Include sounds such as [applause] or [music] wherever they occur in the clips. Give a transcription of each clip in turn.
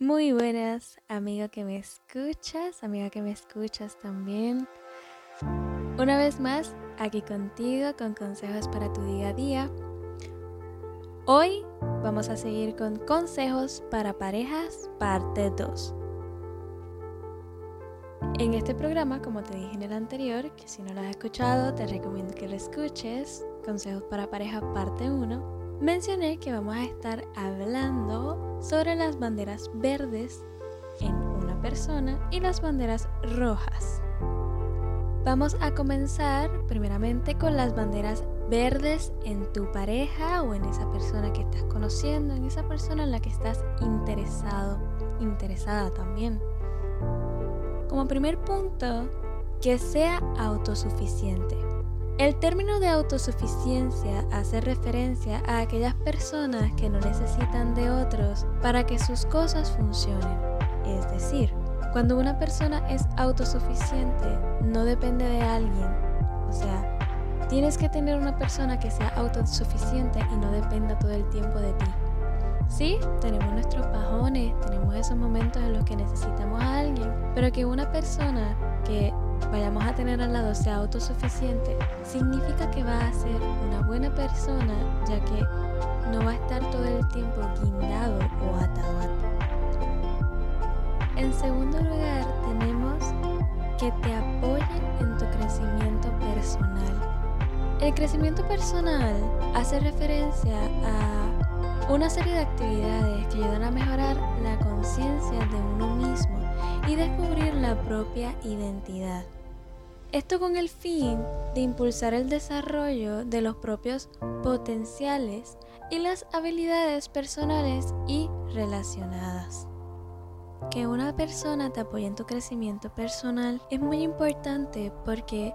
Muy buenas, amigo que me escuchas, amiga que me escuchas también. Una vez más, aquí contigo con consejos para tu día a día. Hoy vamos a seguir con consejos para parejas, parte 2. En este programa, como te dije en el anterior, que si no lo has escuchado, te recomiendo que lo escuches, consejos para pareja, parte 1 mencioné que vamos a estar hablando sobre las banderas verdes en una persona y las banderas rojas. Vamos a comenzar primeramente con las banderas verdes en tu pareja o en esa persona que estás conociendo, en esa persona en la que estás interesado, interesada también. Como primer punto, que sea autosuficiente. El término de autosuficiencia hace referencia a aquellas personas que no necesitan de otros para que sus cosas funcionen. Es decir, cuando una persona es autosuficiente, no depende de alguien. O sea, tienes que tener una persona que sea autosuficiente y no dependa todo el tiempo de ti. Sí, tenemos nuestros pajones, tenemos esos momentos en los que necesitamos a alguien, pero que una persona que vayamos a tener al lado sea autosuficiente, significa que va a ser una buena persona, ya que no va a estar todo el tiempo guindado o atado a ti. En segundo lugar, tenemos que te apoyen en tu crecimiento personal. El crecimiento personal hace referencia a una serie de actividades que ayudan a mejorar la conciencia de uno mismo y descubrir la propia identidad. Esto con el fin de impulsar el desarrollo de los propios potenciales y las habilidades personales y relacionadas. Que una persona te apoye en tu crecimiento personal es muy importante porque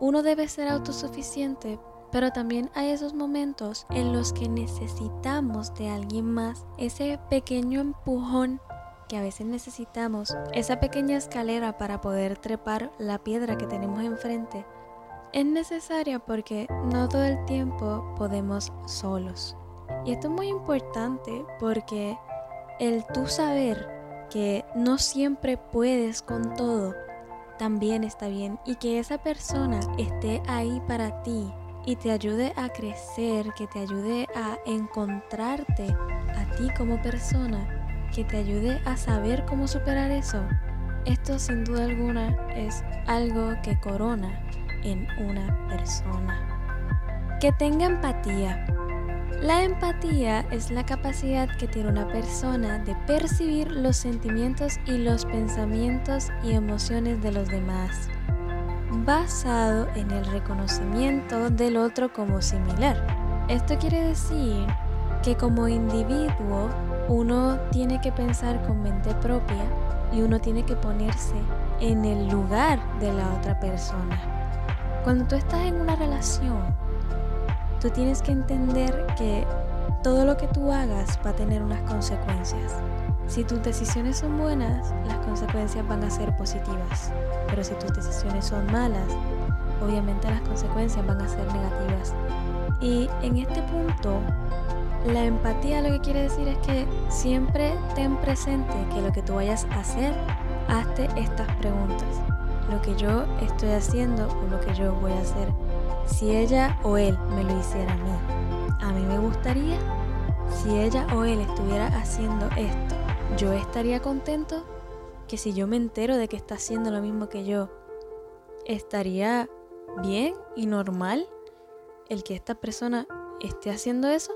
uno debe ser autosuficiente, pero también hay esos momentos en los que necesitamos de alguien más, ese pequeño empujón que a veces necesitamos esa pequeña escalera para poder trepar la piedra que tenemos enfrente, es necesaria porque no todo el tiempo podemos solos. Y esto es muy importante porque el tú saber que no siempre puedes con todo también está bien y que esa persona esté ahí para ti y te ayude a crecer, que te ayude a encontrarte a ti como persona que te ayude a saber cómo superar eso, esto sin duda alguna es algo que corona en una persona. Que tenga empatía. La empatía es la capacidad que tiene una persona de percibir los sentimientos y los pensamientos y emociones de los demás, basado en el reconocimiento del otro como similar. Esto quiere decir que como individuo uno tiene que pensar con mente propia y uno tiene que ponerse en el lugar de la otra persona. Cuando tú estás en una relación, tú tienes que entender que todo lo que tú hagas va a tener unas consecuencias. Si tus decisiones son buenas, las consecuencias van a ser positivas. Pero si tus decisiones son malas, obviamente las consecuencias van a ser negativas. Y en este punto, la empatía lo que quiere decir es que siempre ten presente que lo que tú vayas a hacer, hazte estas preguntas. Lo que yo estoy haciendo o lo que yo voy a hacer, si ella o él me lo hiciera a mí, a mí me gustaría, si ella o él estuviera haciendo esto, yo estaría contento que si yo me entero de que está haciendo lo mismo que yo, estaría bien y normal el que esta persona esté haciendo eso.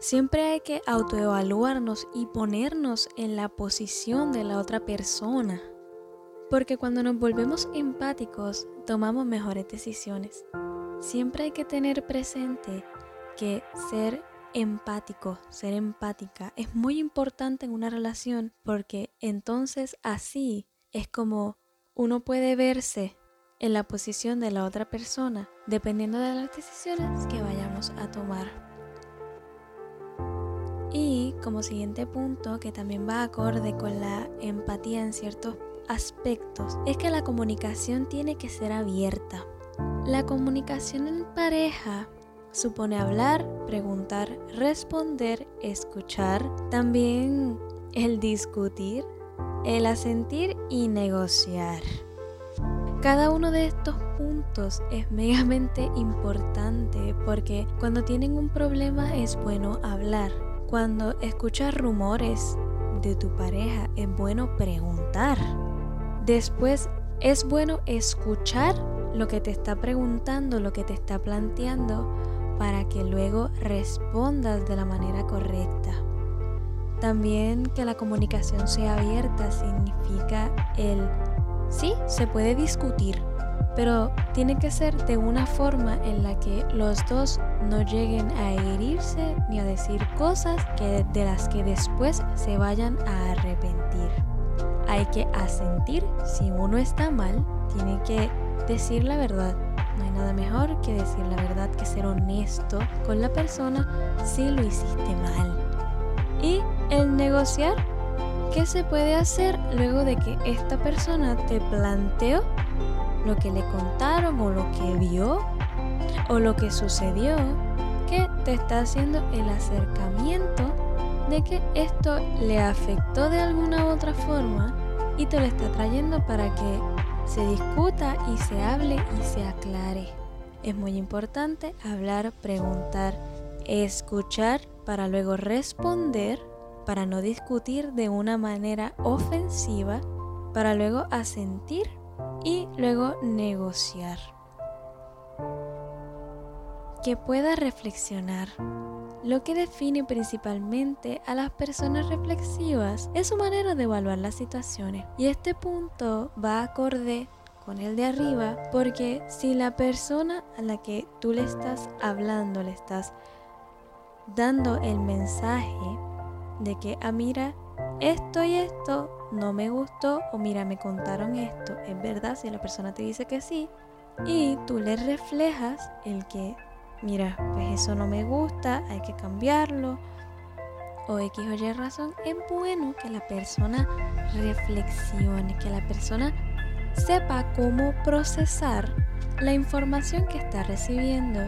Siempre hay que autoevaluarnos y ponernos en la posición de la otra persona. Porque cuando nos volvemos empáticos, tomamos mejores decisiones. Siempre hay que tener presente que ser empático, ser empática, es muy importante en una relación porque entonces así es como uno puede verse en la posición de la otra persona dependiendo de las decisiones que vayamos a tomar. Y como siguiente punto, que también va acorde con la empatía en ciertos aspectos, es que la comunicación tiene que ser abierta. La comunicación en pareja supone hablar, preguntar, responder, escuchar. También el discutir, el asentir y negociar. Cada uno de estos puntos es megamente importante porque cuando tienen un problema es bueno hablar. Cuando escuchas rumores de tu pareja es bueno preguntar. Después es bueno escuchar lo que te está preguntando, lo que te está planteando, para que luego respondas de la manera correcta. También que la comunicación sea abierta significa el sí, se puede discutir, pero tiene que ser de una forma en la que los dos no lleguen a herirse ni a decir cosas que, de las que después se vayan a arrepentir. Hay que asentir si uno está mal, tiene que decir la verdad. No hay nada mejor que decir la verdad que ser honesto con la persona si lo hiciste mal. Y el negociar, ¿qué se puede hacer luego de que esta persona te planteó lo que le contaron o lo que vio o lo que sucedió que te está haciendo el acercamiento de que esto le afectó de alguna u otra forma y te lo está trayendo para que se discuta y se hable y se aclare. Es muy importante hablar, preguntar, escuchar para luego responder, para no discutir de una manera ofensiva, para luego asentir y luego negociar. Que pueda reflexionar. Lo que define principalmente a las personas reflexivas es su manera de evaluar las situaciones. Y este punto va acorde con el de arriba porque si la persona a la que tú le estás hablando, le estás dando el mensaje de que, ah, mira, esto y esto no me gustó o mira, me contaron esto, es verdad, si la persona te dice que sí, y tú le reflejas el que mira, pues eso no me gusta, hay que cambiarlo, o X o Y razón, es bueno que la persona reflexione, que la persona sepa cómo procesar la información que está recibiendo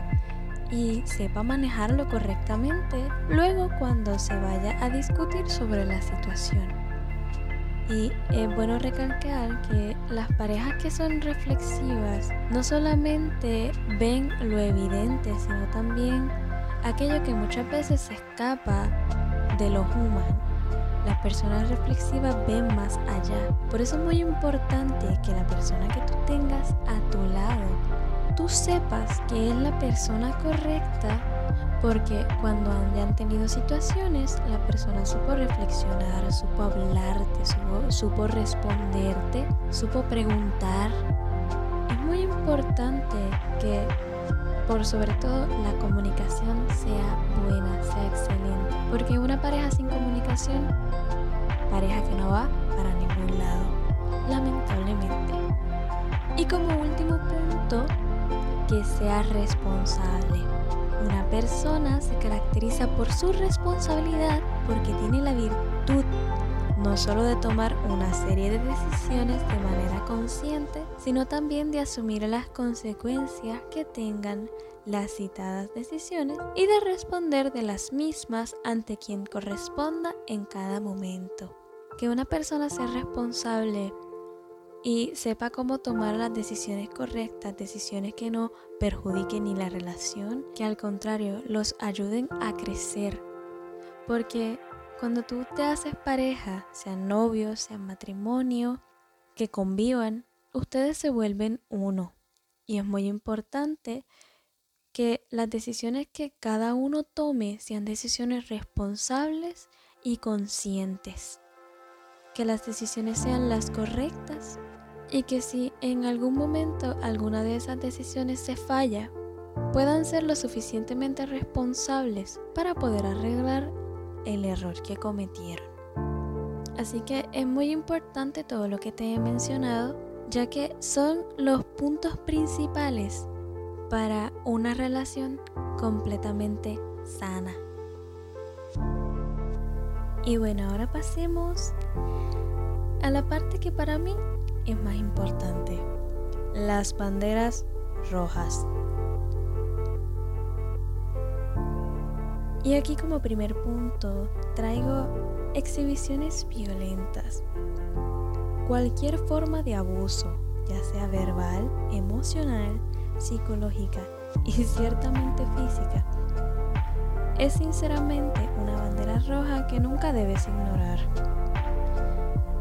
y sepa manejarlo correctamente luego cuando se vaya a discutir sobre la situación. Y es bueno recalcar que las parejas que son reflexivas no solamente ven lo evidente, sino también aquello que muchas veces se escapa de lo humano. Las personas reflexivas ven más allá. Por eso es muy importante que la persona que tú tengas a tu lado, tú sepas que es la persona correcta porque cuando hayan tenido situaciones, la persona supo reflexionar, supo hablarte, supo, responderte, supo preguntar. Es muy importante que, por sobre todo, la comunicación sea buena, sea excelente, porque una pareja sin comunicación, pareja que no va para ningún lado, lamentablemente. Y como último punto, que sea responsable una persona se caracteriza por su responsabilidad porque tiene la virtud no solo de tomar una serie de decisiones de manera consciente, sino también de asumir las consecuencias que tengan las citadas decisiones y de responder de las mismas ante quien corresponda en cada momento. Que una persona sea responsable y sepa cómo tomar las decisiones correctas, decisiones que no perjudiquen ni la relación, que al contrario los ayuden a crecer. Porque cuando tú te haces pareja, sean novios, sean matrimonio, que convivan, ustedes se vuelven uno. Y es muy importante que las decisiones que cada uno tome sean decisiones responsables y conscientes. Que las decisiones sean las correctas y que si en algún momento alguna de esas decisiones se falla, puedan ser lo suficientemente responsables para poder arreglar el error que cometieron. Así que es muy importante todo lo que te he mencionado, ya que son los puntos principales para una relación completamente sana. Y bueno, ahora pasemos a la parte que para mí es más importante. Las banderas rojas. Y aquí como primer punto traigo Exhibiciones violentas. Cualquier forma de abuso, ya sea verbal, emocional, psicológica y ciertamente física, es sinceramente una bandera roja que nunca debes ignorar.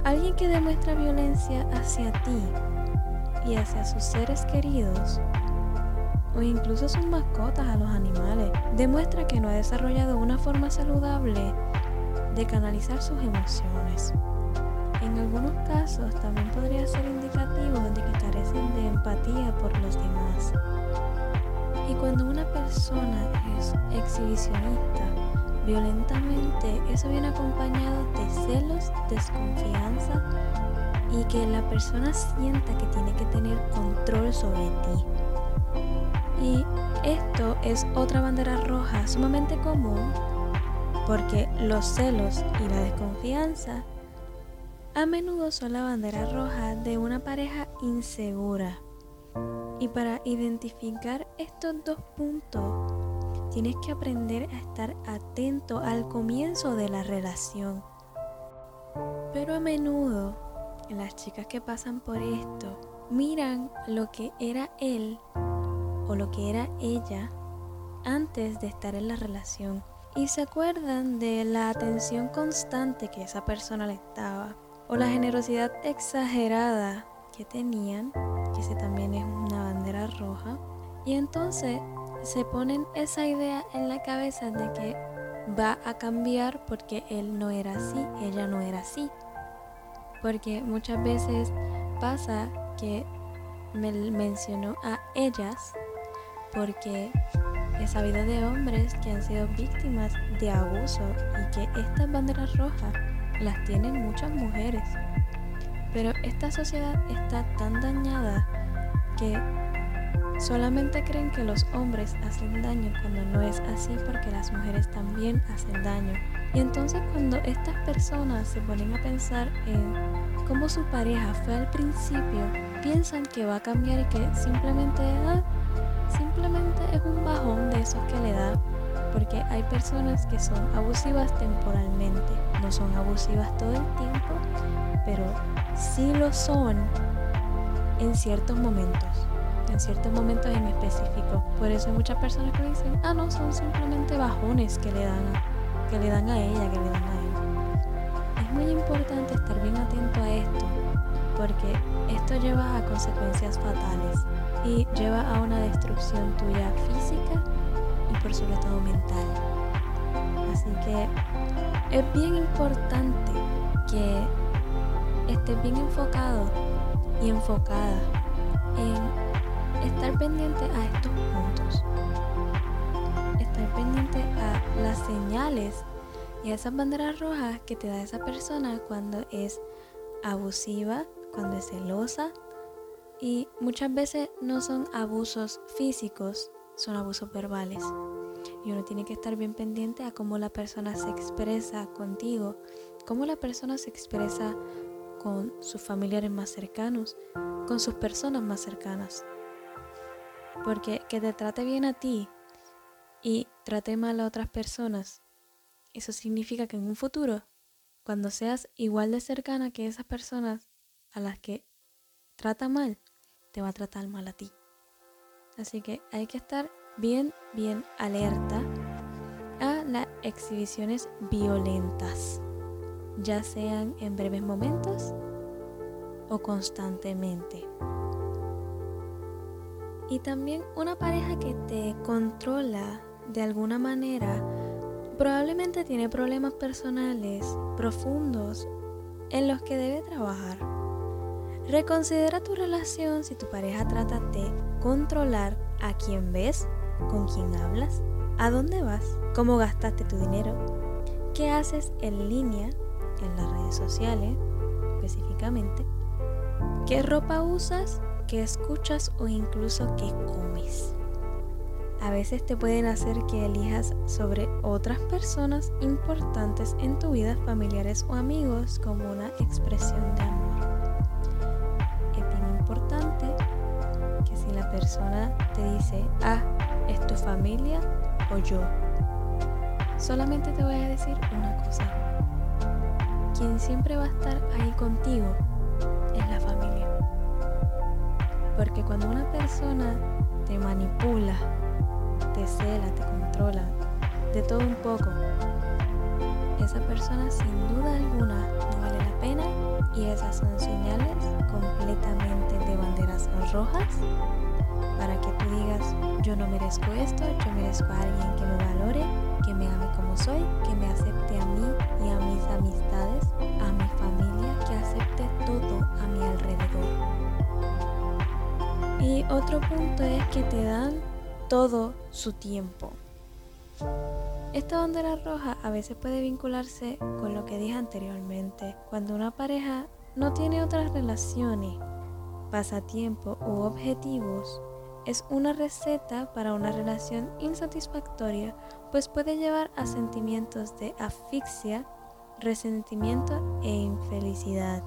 Alguien que demuestra violencia hacia ti y hacia sus seres queridos o incluso sus mascotas a los animales, demuestra que no ha desarrollado una forma saludable de canalizar sus emociones. En algunos casos también podría ser indicativo de que carecen de empatía por los demás. Y cuando una persona es exhibicionista violentamente, eso viene acompañado de celos, desconfianza y que la persona sienta que tiene que tener control sobre ti. Y esto es otra bandera roja sumamente común porque los celos y la desconfianza a menudo son la bandera roja de una pareja insegura. Y para identificar estos dos puntos, tienes que aprender a estar atento al comienzo de la relación. Pero a menudo, las chicas que pasan por esto miran lo que era él o lo que era ella antes de estar en la relación y se acuerdan de la atención constante que esa persona le estaba o la generosidad exagerada que tenían, que ese también es una bandera roja, y entonces se ponen esa idea en la cabeza de que va a cambiar porque él no era así, ella no era así. Porque muchas veces pasa que me mencionó a ellas porque He sabido de hombres que han sido víctimas de abuso y que estas banderas rojas las tienen muchas mujeres. Pero esta sociedad está tan dañada que solamente creen que los hombres hacen daño cuando no es así porque las mujeres también hacen daño. Y entonces cuando estas personas se ponen a pensar en cómo su pareja fue al principio, piensan que va a cambiar y que simplemente ah, simplemente es un bajón de esos que le da, porque hay personas que son abusivas temporalmente, no son abusivas todo el tiempo, pero sí lo son en ciertos momentos, en ciertos momentos en específico. Por eso hay muchas personas que dicen, ah, no, son simplemente bajones que le dan que le dan a ella, que le dan a él. Es muy importante estar bien atento a esto, porque esto lleva a consecuencias fatales y lleva a una destrucción tuya física y por sobre todo mental. Así que es bien importante que estés bien enfocado y enfocada en estar pendiente a estos puntos. Estar pendiente a las señales y a esas banderas rojas que te da esa persona cuando es abusiva, cuando es celosa, y muchas veces no son abusos físicos, son abusos verbales. Y uno tiene que estar bien pendiente a cómo la persona se expresa contigo, cómo la persona se expresa con sus familiares más cercanos, con sus personas más cercanas. Porque que te trate bien a ti y trate mal a otras personas, eso significa que en un futuro, cuando seas igual de cercana que esas personas a las que trata mal, te va a tratar mal a ti. Así que hay que estar bien, bien alerta a las exhibiciones violentas, ya sean en breves momentos o constantemente. Y también una pareja que te controla de alguna manera probablemente tiene problemas personales profundos en los que debe trabajar. Reconsidera tu relación si tu pareja trata de controlar a quién ves, con quién hablas, a dónde vas, cómo gastaste tu dinero, qué haces en línea, en las redes sociales específicamente, qué ropa usas, qué escuchas o incluso qué comes. A veces te pueden hacer que elijas sobre otras personas importantes en tu vida, familiares o amigos, como una expresión de amor. Persona te dice, ah, es tu familia o yo. Solamente te voy a decir una cosa. quien siempre va a estar ahí contigo es la familia. Porque cuando una persona te manipula, te cela, te controla, de todo un poco, esa persona sin duda alguna no vale la pena y esas son señales completamente de banderas rojas para que tú digas, yo no merezco esto, yo merezco a alguien que me valore, que me ame como soy, que me acepte a mí y a mis amistades, a mi familia, que acepte todo a mi alrededor. Y otro punto es que te dan todo su tiempo. Esta bandera roja a veces puede vincularse con lo que dije anteriormente, cuando una pareja no tiene otras relaciones, pasatiempo u objetivos es una receta para una relación insatisfactoria, pues puede llevar a sentimientos de asfixia, resentimiento e infelicidad.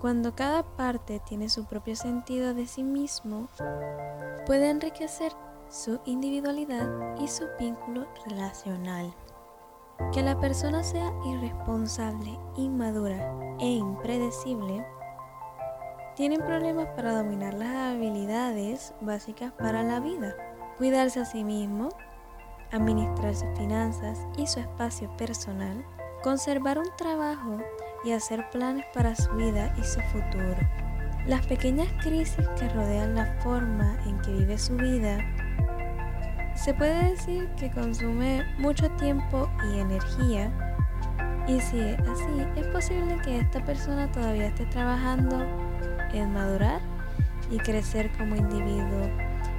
Cuando cada parte tiene su propio sentido de sí mismo, puede enriquecer su individualidad y su vínculo relacional. Que la persona sea irresponsable, inmadura e impredecible tienen problemas para dominar las habilidades básicas para la vida, cuidarse a sí mismo, administrar sus finanzas y su espacio personal, conservar un trabajo y hacer planes para su vida y su futuro. Las pequeñas crisis que rodean la forma en que vive su vida se puede decir que consume mucho tiempo y energía y si es así, es posible que esta persona todavía esté trabajando en madurar y crecer como individuo.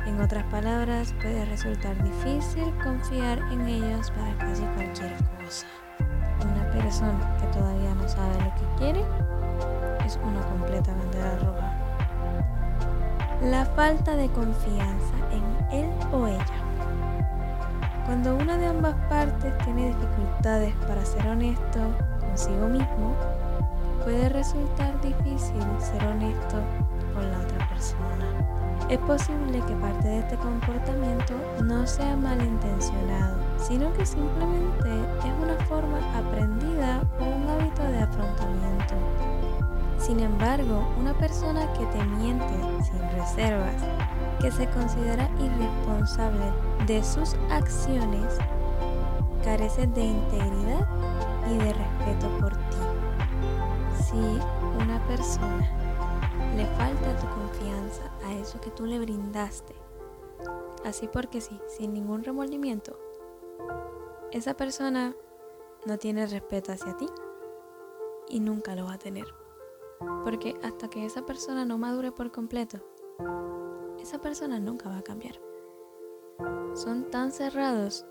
En otras palabras, puede resultar difícil confiar en ellos para casi cualquier cosa. Una persona que todavía no sabe lo que quiere es una completa bandera roja. La falta de confianza en él o ella. Cuando una de ambas partes tiene dificultades para ser honesto consigo mismo, puede resultar difícil ser honesto con la otra persona. Es posible que parte de este comportamiento no sea malintencionado, sino que simplemente es una forma aprendida o un hábito de afrontamiento. Sin embargo, una persona que te miente sin reservas, que se considera irresponsable de sus acciones, carece de integridad y de respeto por ti si una persona le falta tu confianza a eso que tú le brindaste, así porque sí, sin ningún remordimiento, esa persona no tiene respeto hacia ti y nunca lo va a tener. Porque hasta que esa persona no madure por completo, esa persona nunca va a cambiar. Son tan cerrados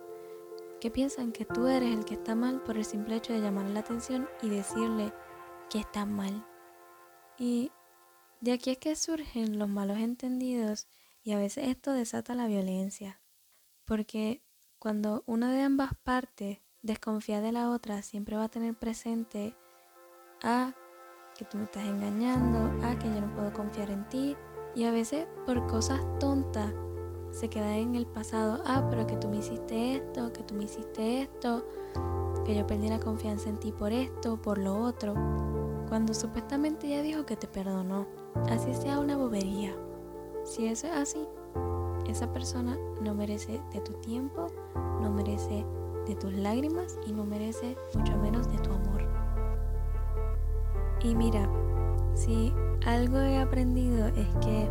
que piensan que tú eres el que está mal por el simple hecho de llamar la atención y decirle que está mal. Y de aquí es que surgen los malos entendidos y a veces esto desata la violencia. Porque cuando una de ambas partes desconfía de la otra, siempre va a tener presente a que tú me estás engañando, a que yo no puedo confiar en ti. Y a veces por cosas tontas se queda en el pasado, ah, pero que tú me hiciste esto, que tú me hiciste esto, que yo perdí la confianza en ti por esto, por lo otro cuando supuestamente ella dijo que te perdonó. Así sea una bobería. Si eso es así, esa persona no merece de tu tiempo, no merece de tus lágrimas y no merece mucho menos de tu amor. Y mira, si algo he aprendido es que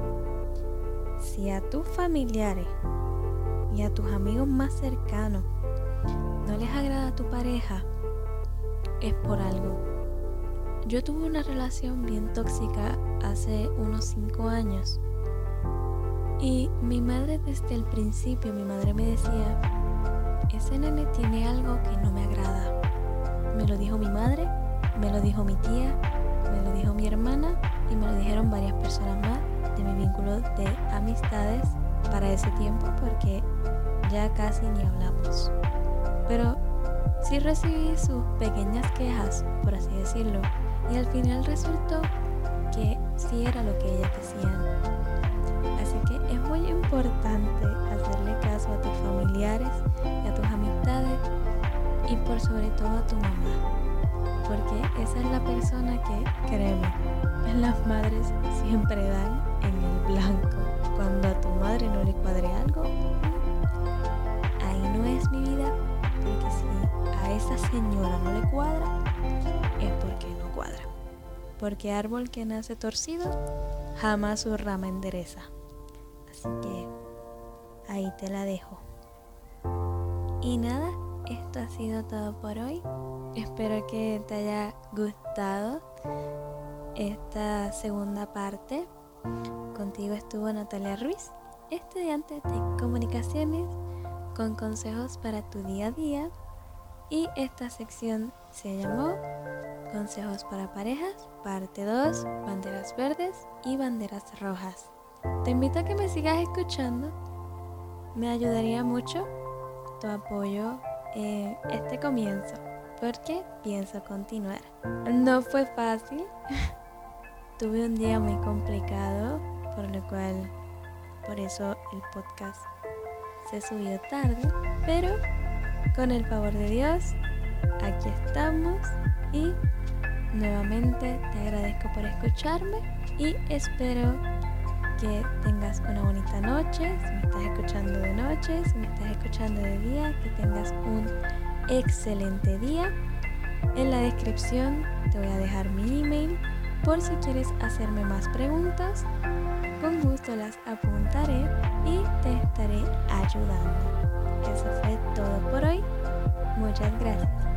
si a tus familiares y a tus amigos más cercanos no les agrada tu pareja, es por algo. Yo tuve una relación bien tóxica hace unos 5 años. Y mi madre desde el principio, mi madre me decía, ese nene tiene algo que no me agrada. Me lo dijo mi madre, me lo dijo mi tía, me lo dijo mi hermana y me lo dijeron varias personas más de mi vínculo de amistades para ese tiempo porque ya casi ni hablamos. Pero sí recibí sus pequeñas quejas, por así decirlo, y al final resultó que sí era lo que ellas decían. Así que es muy importante hacerle caso a tus familiares y a tus amistades y por sobre todo a tu mamá. Porque esa es la persona que, créeme, [laughs] las madres siempre dan en el blanco. Cuando a tu madre no le cuadre algo, ahí no es mi vida, porque si a esa señora no le cuadra, es porque no cuadra. Porque árbol que nace torcido, jamás su rama endereza. Así que ahí te la dejo. Y nada, esto ha sido todo por hoy. Espero que te haya gustado esta segunda parte. Contigo estuvo Natalia Ruiz, estudiante de comunicaciones con consejos para tu día a día. Y esta sección se llamó Consejos para parejas, parte 2, banderas verdes y banderas rojas. Te invito a que me sigas escuchando. Me ayudaría mucho tu apoyo en este comienzo porque pienso continuar. No fue fácil. [laughs] Tuve un día muy complicado, por lo cual, por eso el podcast se subió tarde, pero con el favor de Dios, aquí estamos y nuevamente te agradezco por escucharme y espero que tengas una bonita noche, si me estás escuchando de noche, si me estás escuchando de día, que tengas un excelente día. En la descripción te voy a dejar mi email por si quieres hacerme más preguntas. Con gusto las apuntaré y te estaré ayudando. Eso fue todo por hoy. Muchas gracias.